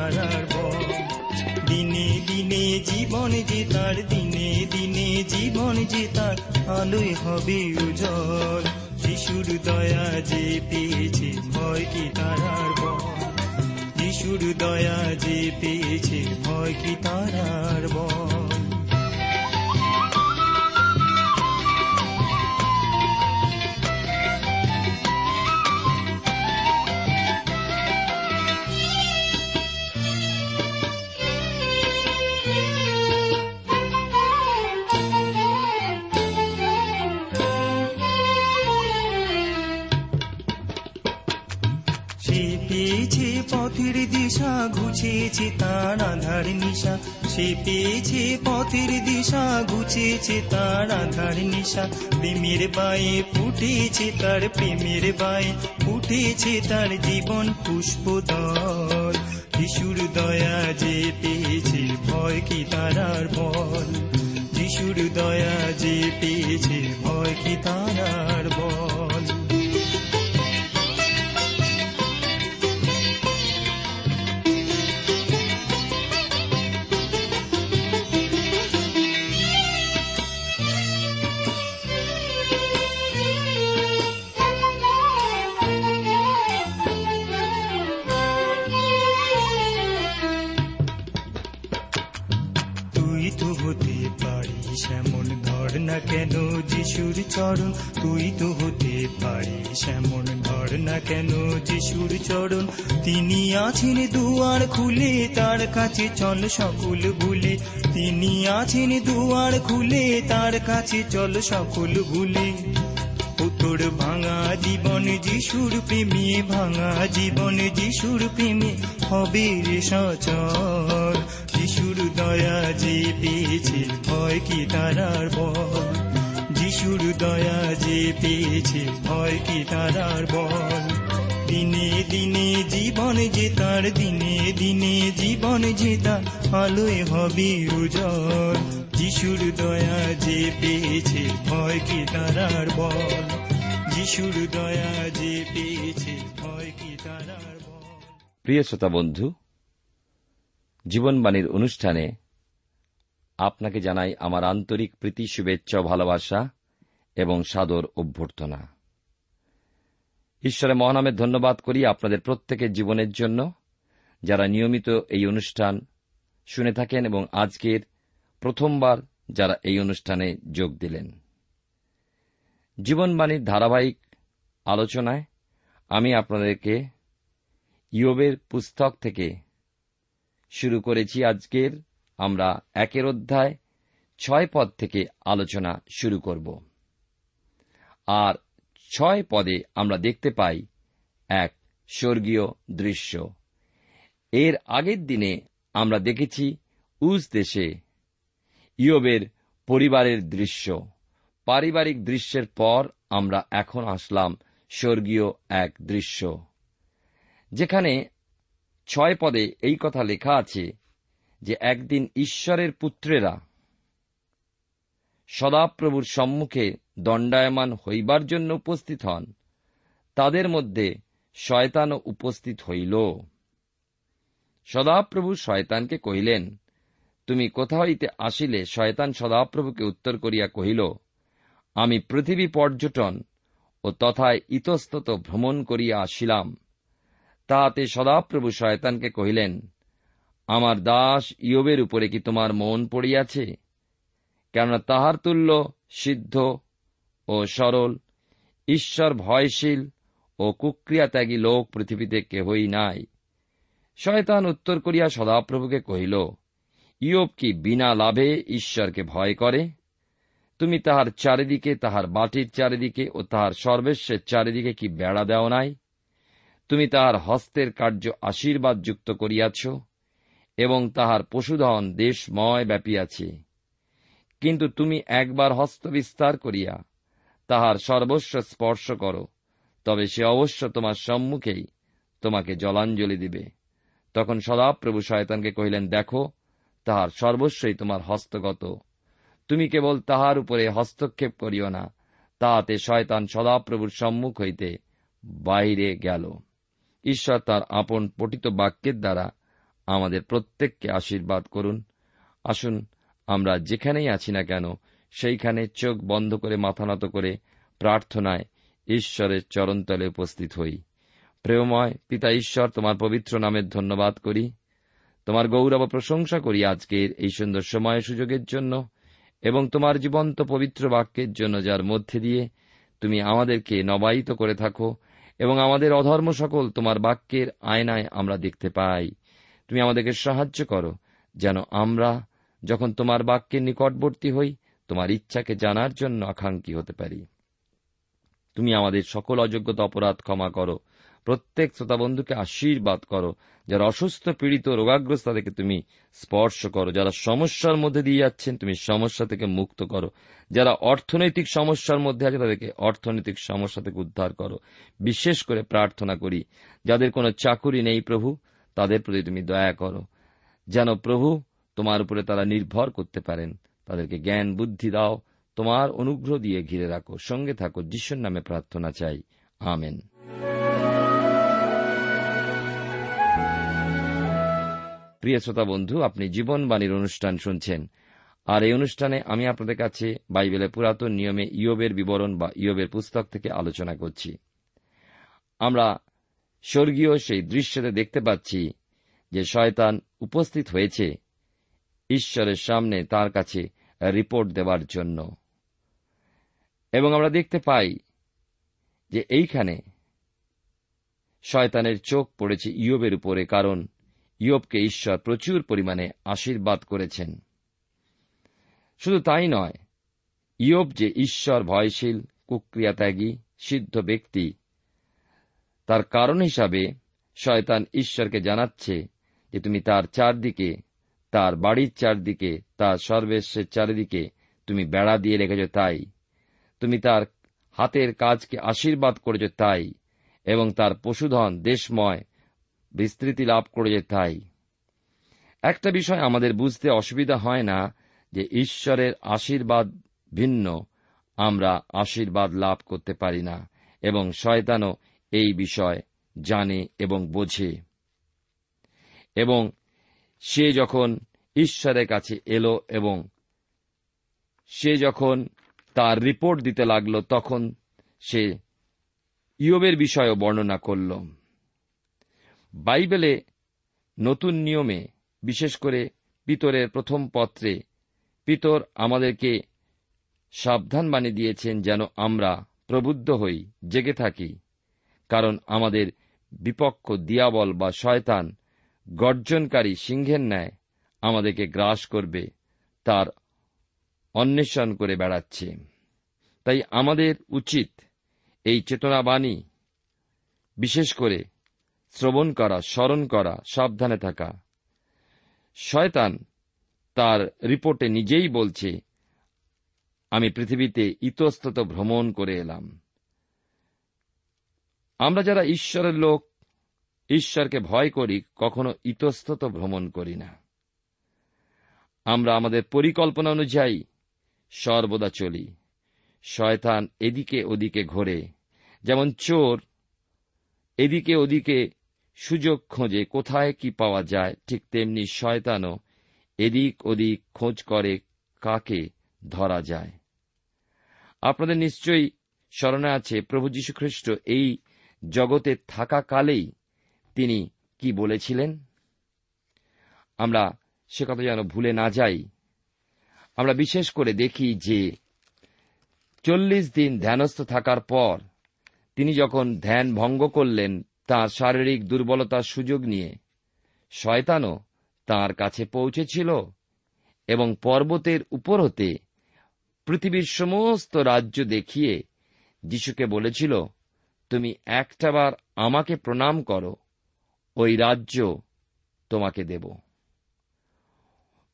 ভয় কি দিনে দিনে জীবন যে তার, দিনে দিনে জীবন যে তার, আলোয় হবে উজ্জ্বল। যিশুর দয়া যে পেয়েছে, ভয় কি তারার ব যিশুর দয়া যে পেয়েছে, ভয় কি তারার বল? আধার নিশা, সে পেয়েছে পথের দিশা, ঘুচেছে তার আধার নিশা। প্রেমের বায়ে ফুটেছে তার প্রেমের বায়ে ফুটেছে তার জীবন পুষ্পদল। যিশুর দয়া যে পেয়েছে, ভয় কি তারার বল? যিশুর দয়া যে পেয়েছে, ভয় কি তারার বল? চরণ, তুই তো হতে পারিস এমন ধর না কেন? যিশুর চরণ, তিনি আছেন দুয়ার খুলে, তার কাছে চল সকল ভুলে। তিনি আছেন দুয়ার খুলে, তার কাছে চল সকল ভুলে। তোর ভাঙা জীবন যিশুর প্রেমে, ভাঙা জীবন যিশুর প্রেমে হবে রে সচর। যিশুর দয়া যে পেয়েছে, ভয় কি তারার বল যিশুর দয়া যে পেয়েছে ভয় কি তারার বল? দিনে দিনে জীবন যে তার, দিনে দিনে জীবন যে তার, আলোয় হবে উজল যিশুর দয়া যে পেয়েছে ভয় কি তারার বল? যিশুর দয়া যে পেয়েছে ভয় কি তারার বল? প্রিয় শ্রোতা বন্ধু, জীবনবাণীর অনুষ্ঠানে আপনাকে জানাই আমার আন্তরিক প্রীতি, শুভেচ্ছা ভালোবাসা। এবং সাদর অভ্যর্থনা। ঈশ্বরের মহানামের ধন্যবাদ করি আপনাদের প্রত্যেকের জীবনের জন্য। যারা নিয়মিত এই অনুষ্ঠান শুনে থাকেন এবং আজকের প্রথমবার যারা এই অনুষ্ঠানে যোগ দিলেন। জীবনবাণীর ধারাবাহিক আলোচনায় আমি আপনাদেরকে ইয়োবের পুস্তক থেকে শুরু করেছি। আজকের আমরা একের অধ্যায় ছয় পদ থেকে আলোচনা শুরু করব। আর ছয় পদে আমরা দেখতে পাই এক স্বর্গীয় দৃশ্য। এর আগের দিনে আমরা দেখেছি উজ দেশে ইয়োবের পরিবারের দৃশ্য। পারিবারিক দৃশ্যের পর আমরা এখন আসলাম স্বর্গীয় এক দৃশ্য। যেখানে ছয় পদে এই কথা লেখা আছে যে একদিন ঈশ্বরের পুত্রেরা সদাপ্রভুর সম্মুখে দণ্ডায়মান হইবার জন্য উপস্থিত হন। তাদের মধ্যে শয়তানও উপস্থিত হইল। সদাপ্রভু শয়তানকে কহিলেন, তুমি কোথা হইতে আসিলে শয়তান সদাপ্রভুকে উত্তর করিয়া কহিল, আমি পৃথিবী পর্যটন ও তথায় ইতস্তত ভ্রমণ করিয়া আসিলাম। তাহাতে সদাপ্রভু শয়তানকে কহিলেন, আমার দাস ইয়বের উপরে কি তোমার মন পড়িয়াছে? কেননা তাহার তুল্য সিদ্ধ ও সরল, ঈশ্বর ভয়শীল ও কুক্রিয়াত্যাগী লোক পৃথিবীতে কেহই নাই। শয়তান উত্তর করিয়া সদাপ্রভুকে কহিল, ইয়ব কি বিনা লাভে ঈশ্বরকে ভয় করে? তুমি তাহার চারিদিকে, তাহার বাটির চারিদিকে ও তাহার সর্বেশ্বের চারিদিকে কি বেড়া দেও নাই? তুমি তাহার হস্তের কার্য আশীর্বাদ যুক্ত করিয়াছ এবং তাহার পশুধন দেশময় ব্যাপিয়াছে। কিন্তু তুমি একবার হস্ত বিস্তার করিয়া তাহার সর্বস্ব স্পর্শ করো, তবে সে অবশ্য তোমার সম্মুখেই তোমাকে জলাঞ্জলি দিবে। তখন সদাপ্রভু শয়তানকে কহিলেন, দেখো, তাহার সর্বস্বই তোমার হস্তগত। তুমি কেবল তাহার উপরে হস্তক্ষেপ করিও না, তাহাতে শয়তান সদাপ্রভুর সম্মুখ হইতে বাইরে গেল। ঈশ্বর তার আপন পঠিত বাক্যের দ্বারা আমাদের প্রত্যেককে আশীর্বাদ করুন। আসুন আমরা যেখানেই আছি না কেন, সেইখানে চোখ বন্ধ করে, মাথা নত করে প্রার্থনায় ঈশ্বরের চরণতলে উপস্থিত হই। প্রেমময় পিতা ঈশ্বর, তোমার পবিত্র নামের ধন্যবাদ করি। তোমার গৌরব প্রশংসা করি আজকের এই সুন্দর সময় সুযোগের জন্য এবং তোমার জীবন্ত পবিত্র বাক্যের জন্য, যার মধ্যে দিয়ে তুমি আমাদেরকে নবায়িত করে থাকো এবং আমাদের অধর্ম সকল তোমার বাক্যের আয়নায় আমরা দেখতে পাই। তুমি আমাদেরকে সাহায্য করো, যেন আমরা যখন তোমার বাক্যের নিকটবর্তী হই, তোমার ইচ্ছাকে জানার জন্য আকাঙ্ক্ষী হতে পারি। তুমি আমাদের সকল অযোগ্যতা অপরাধ ক্ষমা করো। প্রত্যেক শ্রোতা বন্ধুকে আশীর্বাদ করো, যারা অসুস্থ, পীড়িত, রোগাগ্রস্ত, তাদেরকে তুমি স্পর্শ করো। যারা সমস্যার মধ্যে দিয়ে যাচ্ছেন, তুমি সমস্যা থেকে মুক্ত করো। যারা অর্থনৈতিক সমস্যার মধ্যে আছে, তাদেরকে অর্থনৈতিক সমস্যা থেকে উদ্ধার করো। বিশেষ করে প্রার্থনা করি, যাদের কোনো চাকুরি নেই প্রভু, তাদের প্রতি তুমি দয়া করো। যেন প্রভু তোমার উপরে তারা নির্ভর করতে পারেন। তাদেরকে জ্ঞান, বুদ্ধি দাও। তোমার অনুগ্রহ দিয়ে ঘিরে রাখো। সঙ্গে থাকো। যিশুর নামে প্রার্থনা চাই। আমেন। প্রিয় শ্রোতা বন্ধু, আপনি জীবনবাণীর অনুষ্ঠান শুনছেন। আর এই অনুষ্ঠানে আমি আপনাদের কাছে বাইবেলের পুরাতন নিয়মে ইয়বের বিবরণ বা ইয়বের পুস্তক থেকে আলোচনা করছি। আমরা স্বর্গীয় সেই দৃশ্যতে দেখতে পাচ্ছি যে শয়তান উপস্থিত হয়েছে। ঈশ্বরের সামনে তার কাছে রিপোর্ট দেওয়ার জন্য। এবং আমরা দেখতে পাই যে এইখানে শয়তানের চোখ পড়েছে ইয়বের উপরে, কারণ ইয়বকে ঈশ্বর প্রচুর পরিমাণে আশীর্বাদ করেছেন। শুধু তাই নয়, ইয়ব যে ঈশ্বর ভয়শীল, কুক্রিয়াত্যাগী, সিদ্ধ ব্যক্তি, তার কারণ হিসাবে শয়তান ঈশ্বরকে জানাচ্ছে যে তুমি তার চারদিকে তার বাড়ির চারদিকে, তার সর্বেশের চারিদিকে তুমি বেড়া দিয়ে রেখেছ তাই। তুমি তার হাতের কাজকে আশীর্বাদ করেছ তাই, এবং তার পশুধন দেশময় বিস্তৃতি লাভ করেছে তাই। একটা বিষয় আমাদের বুঝতে অসুবিধা হয় না যে ঈশ্বরের আশীর্বাদ ভিন্ন, আমরা আশীর্বাদ লাভ করতে পারি না, এবং শয়তানও এই বিষয় জানে এবং বোঝে। এবং সে যখন ঈশ্বরের কাছে এলো এবং সে যখন তার রিপোর্ট দিতে লাগল, তখন সে ইয়বের বিষয়ও বর্ণনা করল। বাইবেলে নতুন নিয়মে, বিশেষ করে পিতরের প্রথম পত্রে, পিতর আমাদেরকে সাবধান বানিয়ে দিয়েছেন যেন আমরা প্রবুদ্ধ হই, জেগে থাকি। কারণ আমাদের বিপক্ষ, দিয়াবল বা শয়তান গর্জনকারী সিংহের ন্যায় আমাদেরকে গ্রাস করবে, তার অন্বেষণ করে বেড়াচ্ছে। তাই আমাদের উচিত এই চেতনাবাণী বিশেষ করে শ্রবণ করা, স্মরণ করা, সাবধানে থাকা। শয়তান তার রিপোর্টে নিজেই বলছে, আমি পৃথিবীতে ইতস্তত ভ্রমণ করে এলাম। আমরা যারা ঈশ্বরের লোক ঈশ্বরকে ভয় করি, কখনো ইতস্তত ভ্রমণ করি না। আমরা আমাদের পরিকল্পনা অনুযায়ী সর্বদা চলি। শয়তান এদিকে ওদিকে ঘোরে। যেমন চোর এদিকে ওদিকে সুযোগ খোঁজে, কোথায় কি পাওয়া যায়, ঠিক তেমনি শয়তানও এদিক ওদিক খোঁজ করে কাকে ধরা যায়। আপনাদের নিশ্চয়ই স্মরণে আছে, প্রভু যীশুখ্রিস্ট এই জগতে থাকাকালেই তিনি কি বলেছিলেন? আমরা সে কথা যেন ভুলে না যাই। আমরা বিশেষ করে দেখি যে চল্লিশ দিন ধ্যানস্থ থাকার পর তিনি যখন ধ্যান ভঙ্গ করলেন, তাঁর শারীরিক দুর্বলতার সুযোগ নিয়ে শয়তানও তাঁর কাছে পৌঁছেছিল এবং পর্বতের উপর হতে পৃথিবীর সমস্ত রাজ্য দেখিয়ে যিশুকে বলেছিল, তুমি একটাবার আমাকে প্রণাম করো। ওই রাজ্য তোমাকে দেব।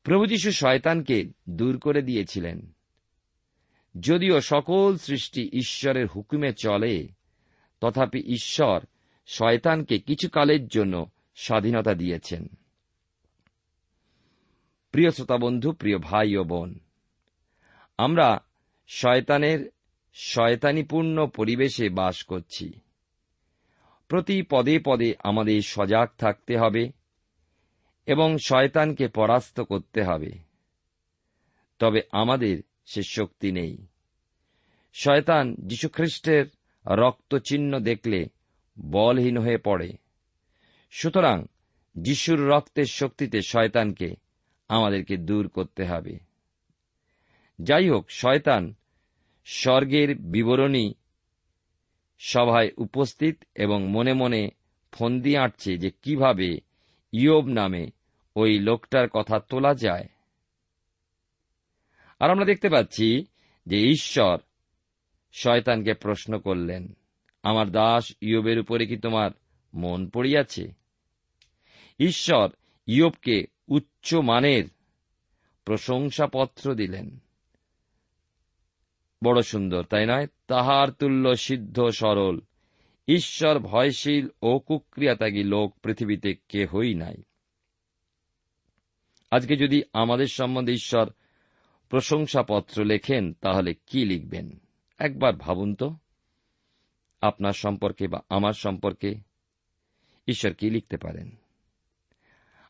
প্রভু যীশু শয়তানকে দূর করে দিয়েছিলেন। যদিও সকল সৃষ্টি ঈশ্বরের হুকুমে চলে, তথাপি ঈশ্বর শয়তানকে কিছু কালের জন্য স্বাধীনতা দিয়েছেন। প্রিয় শ্রোতা বন্ধু, প্রিয় ভাই ও বোন, আমরা শয়তানের শয়তানিপূর্ণ পরিবেশে বাস করছি। প্রতি পদে পদে আমাদের সজাগ থাকতে হবে এবং শয়তানকে পরাস্ত করতে হবে। তবে আমাদের সে শক্তি নেই। শয়তান যীশুখ্রিস্টের রক্তচিহ্ন দেখলে বলহীন হয়ে পড়ে। সুতরাং যিশুর রক্তের শক্তিতে শয়তানকে আমাদেরকে দূর করতে হবে। যাই হোক, শয়তান স্বর্গের বিবরণী সভায় উপস্থিত এবং মনে মনে ফন্দি আঁটছে যে কীভাবে ইয়োব নামে ওই লোকটার কথা তোলা যায়। আর আমরা দেখতে পাচ্ছি যে ঈশ্বর শয়তানকে প্রশ্ন করলেন, আমার দাস ইয়োবের উপরে কি তোমার মন পড়িয়াছে? ঈশ্বর ইয়োবকে উচ্চ মানের প্রশংসাপত্র দিলেন। বড় সুন্দর, তাই নয়? তাহার তুল্য সিদ্ধ সরল। ঈশ্বর ভয়শীল ও কুক্রিয়াত্যাগী লোক পৃথিবীতে কেহই নাই। আজকে যদি আমাদের সম্বন্ধে ঈশ্বর প্রশংসাপত্র লেখেন, তাহলে কি লিখবেন? একবার ভাবুন তো। আপনার সম্পর্কে বা আমার সম্পর্কে ঈশ্বর কি লিখতে পারেন?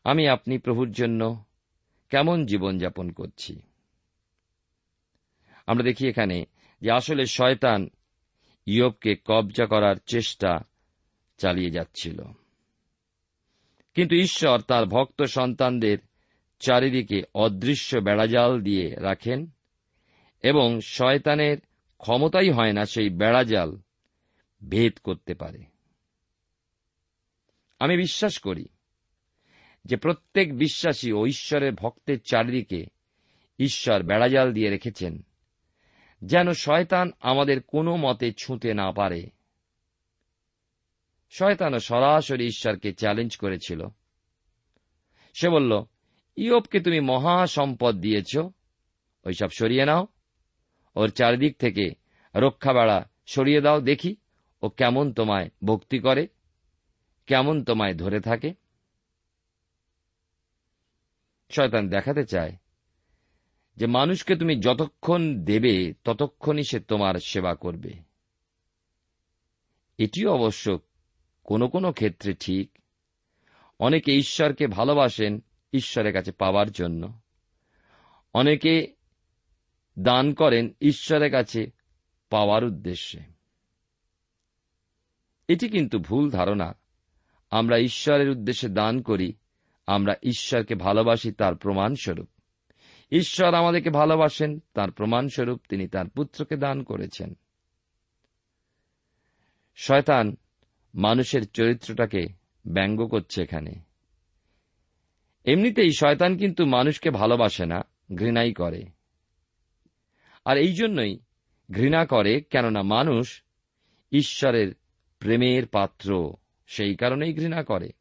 আমি আপনি প্রভুর জন্য কেমন জীবনযাপন করছি? আমরা দেখি এখানে যে আসলে শয়তান ইয়বকে কবজা করার চেষ্টা চালিয়ে যাচ্ছিল। কিন্তু ঈশ্বর তার ভক্ত সন্তানদের চারিদিকে অদৃশ্য বেড়াজাল দিয়ে রাখেন এবং শয়তানের ক্ষমতাই হয় না সেই বেড়াজাল ভেদ করতে পারে। আমি বিশ্বাস করি যে প্রত্যেক বিশ্বাসী ও ঈশ্বরের ভক্তের চারিদিকে ঈশ্বর বেড়াজাল দিয়ে রেখেছেন। যেন শয়তান আমাদের কোনো মতে ছুঁতে না পারে। শয়তানও সরাসরি ঈশ্বরকে চ্যালেঞ্জ করেছিল। সে বলল, ইয়বকে তুমি মহা সম্পদ দিয়েছ। ওইসব সরিয়ে নাও। ওর চারিদিক থেকে রক্ষা বেড়া সরিয়ে দাও দেখি ও কেমন তোমায় ভক্তি করে, কেমন তোমায় ধরে থাকে। শয়তান দেখাতে চায় যে মানুষকে তুমি যতক্ষণ দেবে, ততক্ষণই সে তোমার সেবা করবে। এটিও অবশ্য কোনো কোনো ক্ষেত্রে ঠিক। অনেকে ঈশ্বরকে ভালোবাসেন ঈশ্বরের কাছে পাওয়ার জন্য। অনেকে দান করেন ঈশ্বরের কাছে পাওয়ার উদ্দেশ্যে। এটি কিন্তু ভুল ধারণা। আমরা ঈশ্বরের উদ্দেশ্যে দান করি, আমরা ঈশ্বরকে ভালোবাসি তার প্রমাণস্বরূপ। ঈশ্বর আমাদেরকে ভালোবাসেন, তার প্রমাণস্বরূপ তিনি তার পুত্রকে দান করেছেন। শয়তান মানুষের চরিত্রটাকে ব্যঙ্গ করছে এখানে। এমনিতেই শয়তান কিন্তু মানুষকে ভালোবাসে না, ঘৃণাই করে। আর এই জন্যই ঘৃণা করে, কেননা মানুষ ঈশ্বরের প্রেমের পাত্র, সেই কারণেই ঘৃণা করে।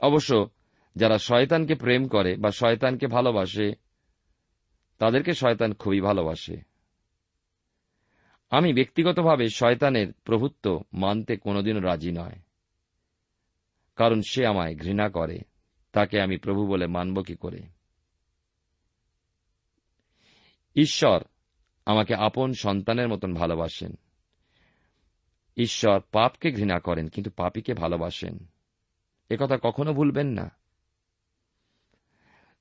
অবশ্য যারা শয়তানকে প্রেম করে বা শয়তানকে ভালোবাসে, তাদেরকে শয়তান খুবই ভালোবাসে। আমি ব্যক্তিগতভাবে শয়তানের প্রভুত্ব মানতে কোনোদিনও রাজি নয়, কারণ সে আমায় ঘৃণা করে। তাকে আমি প্রভু বলে মানব কি করে? ঈশ্বর আমাকে আপন সন্তানের মতন ভালোবাসেন। ঈশ্বর পাপকে ঘৃণা করেন, কিন্তু পাপীকে ভালোবাসেন। একথা কখনো ভুলবেন না।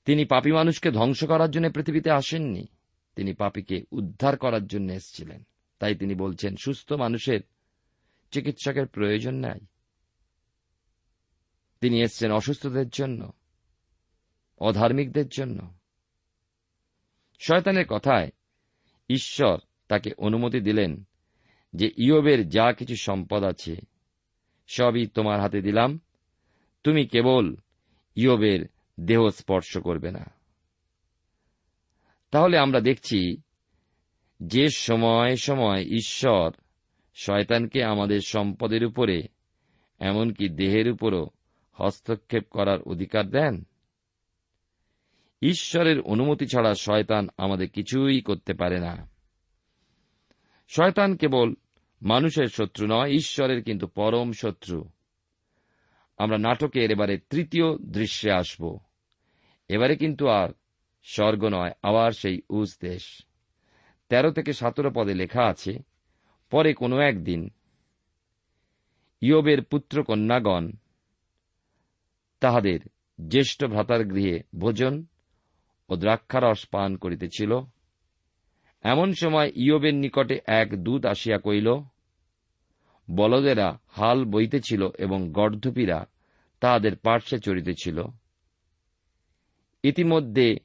তিনি পাপী মানুষকে ধ্বংস করার জন্য পৃথিবীতে আসেননি। তিনি পাপীকে উদ্ধার করার জন্য এসেছিলেন। তাই তিনি বলছেন, সুস্থ মানুষের চিকিৎসকের প্রয়োজন নাই। তিনি এসছেন অসুস্থদের জন্য, অধার্মিকদের জন্য। শয়তানের কথায় ঈশ্বর তাকে অনুমতি দিলেন যে ইয়বের যা কিছু সম্পদ আছে, সবই তোমার হাতে দিলাম। তুমি কেবল ইয়বের দেহ স্পর্শ করবে না। তাহলে আমরা দেখছি যে সময় সময় ঈশ্বর শয়তানকে আমাদের সম্পদের উপরে, এমনকি দেহের উপরও হস্তক্ষেপ করার অধিকার দেন। ঈশ্বরের অনুমতি ছাড়া শয়তান আমাদের কিছুই করতে পারে না। শয়তান কেবল মানুষের শত্রু নয়, ঈশ্বরের কিন্তু পরম শত্রু। আমরা নাটকের এবারে তৃতীয় দৃশ্যে আসব। এবারে কিন্তু আর স্বর্গ নয়, আবার সেই উজ দেশ। তেরো থেকে সতেরো পদে লেখা আছে, পরে কোনো একদিন ইয়বের পুত্র কন্যাগণ তাহাদের জ্যেষ্ঠ ভ্রাতার গৃহে ভোজন ও দ্রাক্ষারস পান করিতেছিল। এমন সময় ইয়বের নিকটে এক দূত আসিয়া কইল বলদেরা হাল বইতেছিল এবং গর্ধপীরা তাহাদের পার্শ্বে চড়িতেছিল। ইতিমধ্যে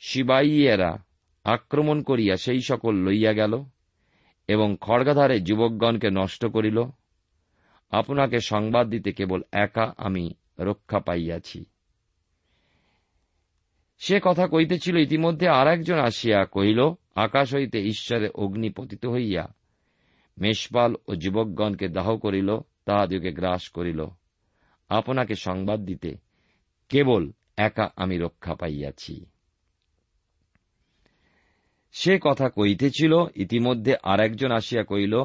শিবাইয়েরা আক্রমণ করিয়া সেই সকল লইয়া গেল এবং খড়গাধারে যুবকগণকে নষ্ট করিল। আপনাকে সংবাদ দিতে কেবল একা আমি রক্ষা পাইয়াছি। সে কথা কইতেছিল, ইতিমধ্যে আর একজন আসিয়া কহিল, আকাশ হইতে ঈশ্বরে অগ্নি পতিত হইয়া মেষপাল ও যুবকগণকে দাহ করিল তাহাদিওকে গ্রাস করিল। আপনাকে সংবাদ দিতে কেবল একা আমি রক্ষা পাইয়াছি। সে কথা কইতেছিল, ইতিমধ্যে আর একজন আসিয়া কইল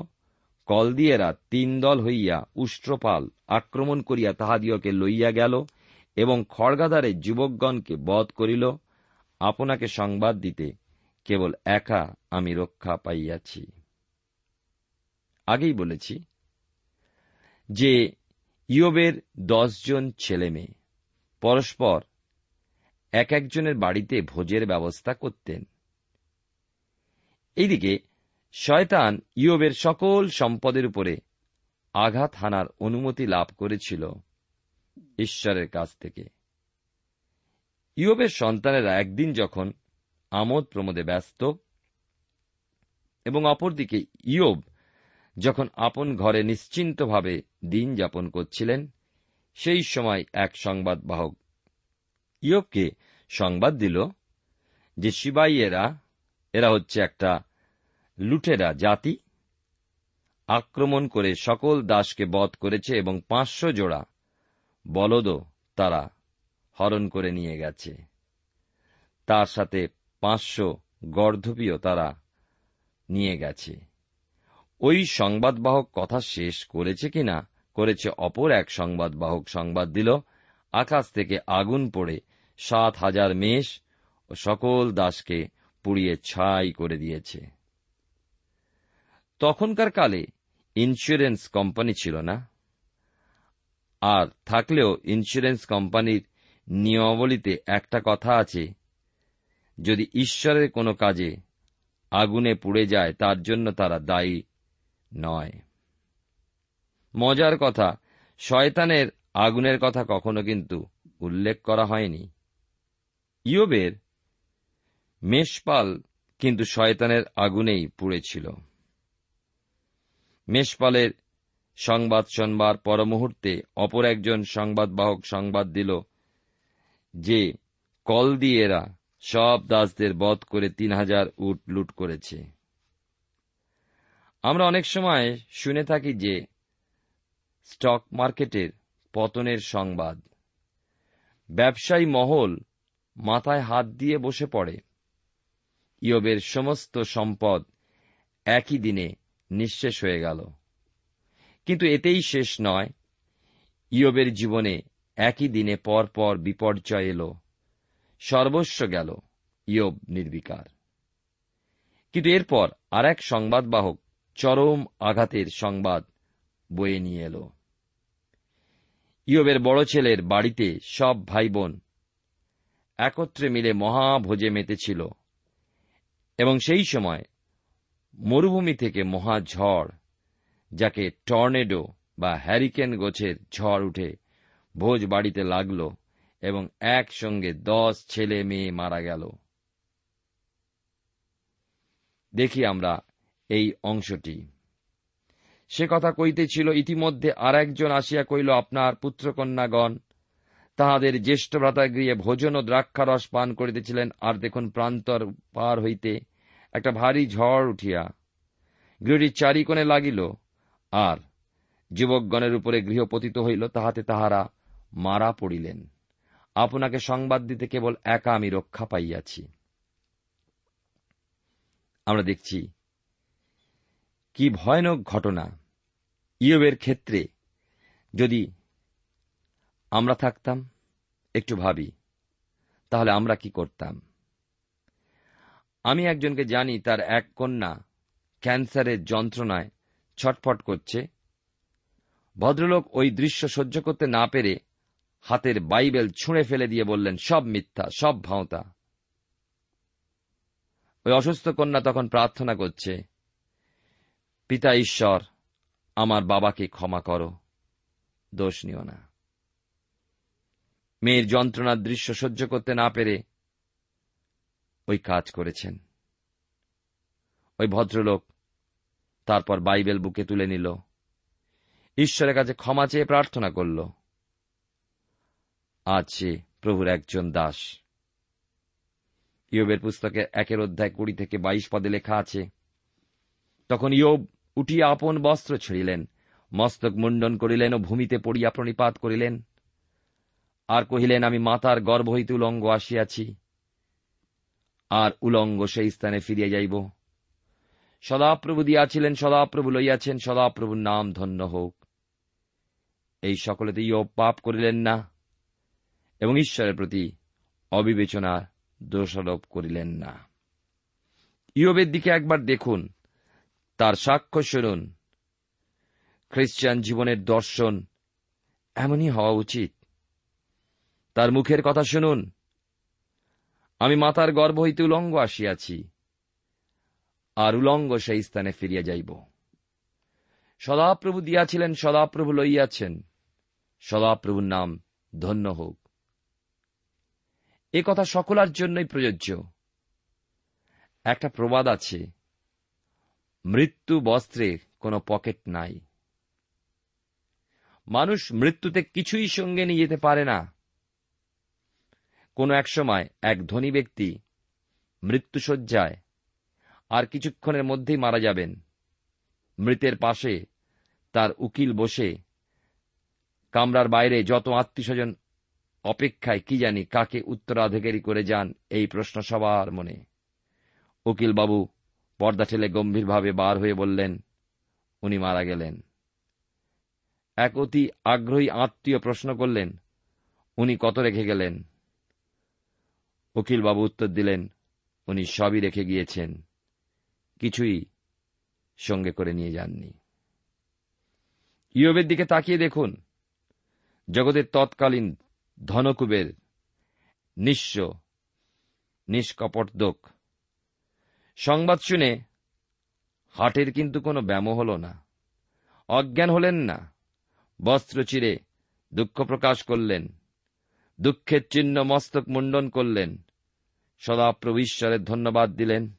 কলদিয়েরা তিন দল হইয়া উষ্ট্রপাল আক্রমণ করিয়া তাহাদিওকে লইয়া গেল এবং খড়গাদারে যুবকগণকে বধ করিল। আপনাকে সংবাদ দিতে কেবল একা আমি রক্ষা পাইয়াছি। আগেই বলেছি যে, ইয়বের দশজন ছেলে মেয়ে পরস্পর এক একজনের বাড়িতে ভোজের ব্যবস্থা করতেন। এইদিকে শয়তান ইয়বের সকল সম্পদের উপরে আঘাত হানার অনুমতি লাভ করেছিল ঈশ্বরের কাছ থেকে। ইয়বের সন্তানেরা একদিন যখন আমোদ প্রমোদে ব্যস্ত এবং অপরদিকে ইয়ব যখন আপন ঘরে নিশ্চিন্তভাবে দিন যাপন করছিলেন, সেই সময় এক সংবাদ বাহক ইয়বকে সংবাদ দিল যে সিবাইয়েরা, এরা হচ্ছে একটা লুটেরা জাতি, আক্রমণ করে সকল দাসকে বধ করেছে এবং পাঁচশো জোড়া বলদও তারা হরণ করে নিয়ে গেছে। তার সাথে পাঁচশো গর্ধপীয় তারা নিয়ে গেছে। ওই সংবাদবাহক কথা শেষ করেছে কিনা, করেছে অপর এক সংবাদবাহক সংবাদ দিল, আকাশ থেকে আগুন পড়ে সাত হাজার মেষ ও সকল দাসকে পুড়িয়ে ছাই করে দিয়েছে। তখনকার কালে ইন্স্যুরেন্স কোম্পানি ছিল না। আর থাকলেও ইন্স্যুরেন্স কোম্পানির নিয়মাবলীতে একটা কথা আছে, যদি ঈশ্বরের কোনো কাজে আগুনে পুড়ে যায়, তার জন্য তারা দায়ী নয়। মজার কথা, শয়তানের আগুনের কথা কখনো কিন্তু উল্লেখ করা হয়নি। ইয়বের মেষপাল কিন্তু শয়তানের আগুনেই পুড়েছিল। মেষপালের সংবাদ শোনবার পর মুহূর্তে অপর একজন সংবাদবাহক সংবাদ দিল যে, কল দিয়ে এরা সব দাসদের বধ করে তিন হাজার উট লুট করেছে। আমরা অনেক সময় শুনে থাকি যে, স্টক মার্কেটের পতনের সংবাদ। ব্যবসায়ী মহল মাথায় হাত দিয়ে বসে পড়ে। ইয়বের সমস্ত সম্পদ একই দিনে নিঃশেষ হয়ে গেল। কিন্তু এতেই শেষ নয়। ইয়বের জীবনে একই দিনে পর পর বিপর্যয় এল। সর্বস্ব গেল ইয়ব নির্বিকার। কিন্তু এরপর আর এক সংবাদবাহক চরম আঘাতের সংবাদ বয়ে নিয়ে এল। ইয়বের বড় ছেলের বাড়িতে সব ভাই বোন একত্রে মিলে মহাভোজে মেতেছিল। এবং সেই সময় মরুভূমি থেকে মহা ঝড়, যাকে টর্নেডো বা হ্যারিকেন গোছের ঝড় উঠে ভোজ বাড়িতে লাগল এবং একসঙ্গে দশ ছেলে মেয়ে মারা গেল। দেখি আমরা এই অংশটি। সে কথা কইতেছিল, ইতিমধ্যে আর একজন আসিয়া কইল, আপনার পুত্রকন্যাগণ তাহাদের জ্যেষ্ঠ ভ্রাতা গৃহে ভোজন ও দ্রাক্ষারস পান করিতেছিলেন, আর দেখুন প্রান্তর পার হইতে একটা ভারী ঝড় উঠিয়া গৃহটির চারিকোণে লাগিল, আর যুবকগণের উপরে গৃহ পতিত হইল, তাহাতে তাহারা মারা পড়িলেন। আপনাকে সংবাদ দিতে কেবল একা আমি রক্ষা পাইয়াছি। আমরা দেখছি, কি ভয়ানক ঘটনা। ইয়বের ক্ষেত্রে যদি আমরা থাকতাম, একটু ভাবি, তাহলে আমরা কি করতাম? আমি একজনকে জানি তার এক কন্যা ক্যান্সারের যন্ত্রণায় ছটফট করছে। ভদ্রলোক ওই দৃশ্য সহ্য করতে না পেরে হাতের বাইবেল ছুঁড়ে ফেলে দিয়ে বললেন, সব মিথ্যা, সব ভাঁওতা। ওই অসুস্থ কন্যা তখন প্রার্থনা করছে, পিতা ঈশ্বর, আমার বাবাকে ক্ষমা করো, দোষ নিও না। মেয়ের যন্ত্রণার দৃশ্য সহ্য করতে না পেরে ওই কাজ করেছেন। ওই ভদ্রলোক তারপর বাইবেল বুকে তুলে নিল। ঈশ্বরের কাছে ক্ষমা চেয়ে প্রার্থনা করল। আজ সে প্রভুর একজন দাস। ইয়বের পুস্তকে একের অধ্যায় কুড়ি থেকে বাইশ পদে লেখা আছে, তখন ইয়ব উঠিয়া আপন বস্ত্র ছিঁড়িলেন, মস্তক মুন্ডন করিলেন ও ভূমিতে পড়িয়া প্রণিপাত করিলেন। আর কহিলেন, আমি মাতার গর্ভ হইতে উলঙ্গ আসিয়াছি, আর উলঙ্গ সেই স্থানে ফিরিয়া যাইব। সদাপ্রভু দিয়াছিলেন, সদাপ্রভু লইয়াছেন, সদাপ্রভুর নাম ধন্য হোক। এই সকলেতে ইয়ব পাপ করিলেন না এবং ঈশ্বরের প্রতি অবিবেচনা দোষারোপ করিলেন না। ইয়বের দিকে একবার দেখুন, তার সাক্ষ্য শুনুন। খ্রিস্টান জীবনের দর্শন এমনই হওয়া উচিত তার মুখের কথা শুনুন। আমি মাতার গর্ভ হইতে উলঙ্গ আসিয়াছি, আর উলঙ্গ সেই স্থানে ফিরিয়া যাইব। সদাপ্রভু দিয়াছিলেন, সদাপ্রভু লইয়াছেন, সদাপ্রভুর নাম ধন্য হোক। এ কথা সকলার জন্যই প্রযোজ্য। একটা প্রবাদ আছে, মৃত্যু বস্ত্রে কোনো পকেট নাই। মানুষ মৃত্যুতে কিছুই সঙ্গে নিয়ে যেতে পারে না। কোনো এক সময় এক ধনী ব্যক্তি মৃত্যুসজ্জায় আর কিছুক্ষণের মধ্যেই মারা যাবেন। মৃতের পাশে তার উকিল বসে কামরার বাইরে যত আত্মীয়স্বজন অপেক্ষায় কি জানি কাকে উত্তরাধিকারী করে যান এই প্রশ্ন সবার মনে। উকিলবাবু পর্দা ঠেলে গম্ভীরভাবে বার হয়ে বললেন, উনি মারা গেলেন। এক অতি আগ্রহী আত্মীয় প্রশ্ন করলেন, উনি কত রেখে গেলেন? উকিলবাবু উত্তর দিলেন, উনি সবই রেখে গিয়েছেন। কিছুই সঙ্গে করে নিয়ে যাননি। ইয়বের দিকে তাকিয়ে দেখুন, জগতের তৎকালীন ধনকুবের নিঃস্ব, নিষ্কপটদক। সংবাদ শুনে হাটের কিন্তু কোনো ব্যাম হল না। অজ্ঞান হলেন না, বস্ত্র চিরে দুঃখ প্রকাশ করলেন। দুঃখের চিহ্ন মস্তক মুন্ডন করলেন। সদাপ্রভু ঈশ্বরের ধন্যবাদ দিলেন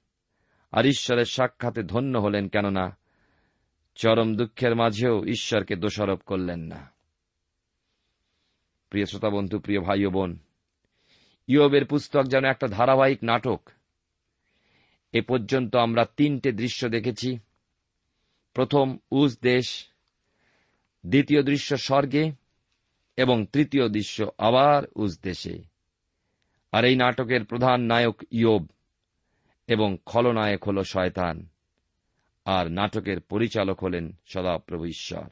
আর ঈশ্বরের সাক্ষাতে ধন্য হলেন কেননা চরম দুঃখের মাঝেও ঈশ্বরকে দোষারোপ করলেন না। প্রিয় শ্রোতা বন্ধু, প্রিয় ভাই ও বোন, ইয়বের পুস্তক যেন একটা ধারাবাহিক নাটক। এ পর্যন্ত আমরা তিনটে দৃশ্য দেখেছি। প্রথম, উজ দেশ। দ্বিতীয় দৃশ্য, স্বর্গে। এবং তৃতীয় দৃশ্য আবার উজ দেশে। আর এই নাটকের প্রধান নায়ক ইয়োব এবং খলনায়ক হল শয়তান, আর নাটকের পরিচালক হলেন সদাপ্রভু ঈশ্বর।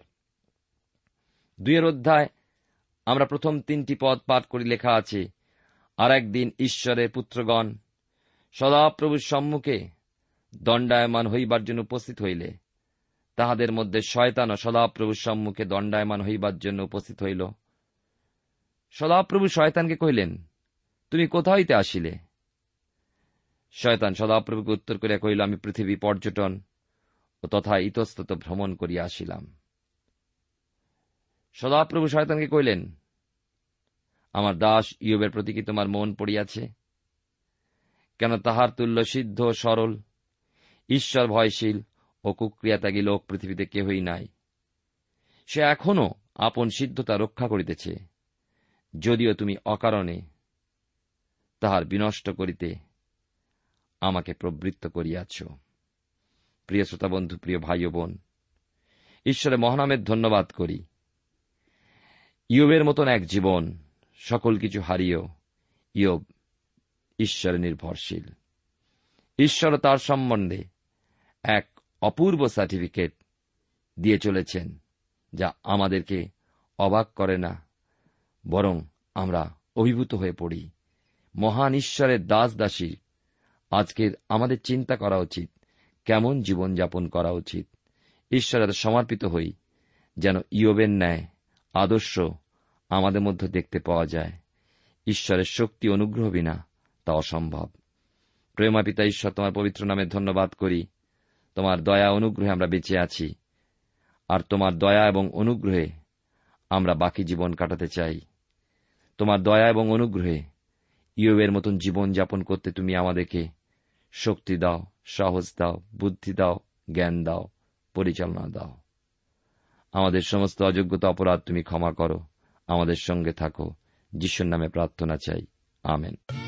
দুইয়ের অধ্যায়, আমরা প্রথম তিনটি পদ পাঠ করি, লেখা আছে আর একদিন ঈশ্বরের পুত্রগণ, সদাপ্রভুর সম্মুখে দণ্ডায়মান হইবার জন্য উপস্থিত হইলে। তাহাদের মধ্যে শয়তান ও সদাপ্রভুর সম্মুখে দণ্ডায়মান হইবার জন্য উপস্থিত হইল। সদাপ্রভু শয়তানকে কহিলেন, তুমি কোথা হইতে আসিলে? শয়তান সদাপ্রভুকে উত্তর করিয়া কহিল, আমি পৃথিবী পর্যটন ও তথা ইতস্তত ভ্রমণ করিয়া আসিলাম। সদাপ্রভু শয়তানকে কহিলেন, আমার দাস ইয়বের প্রতি কি তোমার মন পড়িয়াছে? কেন তাহার তুল্য সিদ্ধ, সরল ঈশ্বর ভয়শীল ও কুক্রিয়াত্যাগী লোক পৃথিবীতে কেহই নাই? সে এখনও আপন সিদ্ধতা রক্ষা করিতেছে। যদিও তুমি অকারণে তাহার বিনষ্ট করিতে আমাকে প্রবৃত্ত করিয়াছ। প্রিয় শ্রোতা বন্ধু প্রিয় ভাই ও বোন ঈশ্বরের মহানামের ধন্যবাদ করি। ইয়বের মতন এক জীবন সকল কিছু হারিয়েও ইয়ব ঈশ্বরে নির্ভরশীল। ঈশ্বর তার সম্বন্ধে এক অপূর্ব সার্টিফিকেট দিয়ে চলেছেন, যা আমাদেরকে অবাক করে না বরং আমরা অভিভূত হয়ে পড়ি। মহান ঈশ্বরের দাস দাসী আজকের আমাদের চিন্তা করা উচিত, কেমন জীবন যাপন করা উচিত। ঈশ্বরের সমর্পিত হই, যেন ইয়বের ন্যায় আদর্শ আমাদের মধ্যে দেখতে পাওয়া যায়। ঈশ্বরের শক্তি অনুগ্রহ বিনা তা অসম্ভব। প্রেমা পিতা, ঈশ্বর, তোমার পবিত্র নামে ধন্যবাদ করি। তোমার দয়া অনুগ্রহে আমরা বেঁচে আছি। আর তোমার দয়া এবং অনুগ্রহে আমরা বাকি জীবন কাটাতে চাই। তোমার দয়া এবং অনুগ্রহে ইয়বের মতন জীবন যাপন করতে তুমি আমাদেরকে শক্তি দাও, সাহস দাও, বুদ্ধি দাও, জ্ঞান দাও, পরিচালনা দাও। আমাদের সমস্ত অযোগ্যতা অপরাধ তুমি ক্ষমা করো। আমাদের সঙ্গে থাকো। যিশুর নামে প্রার্থনা চাই। আমেন।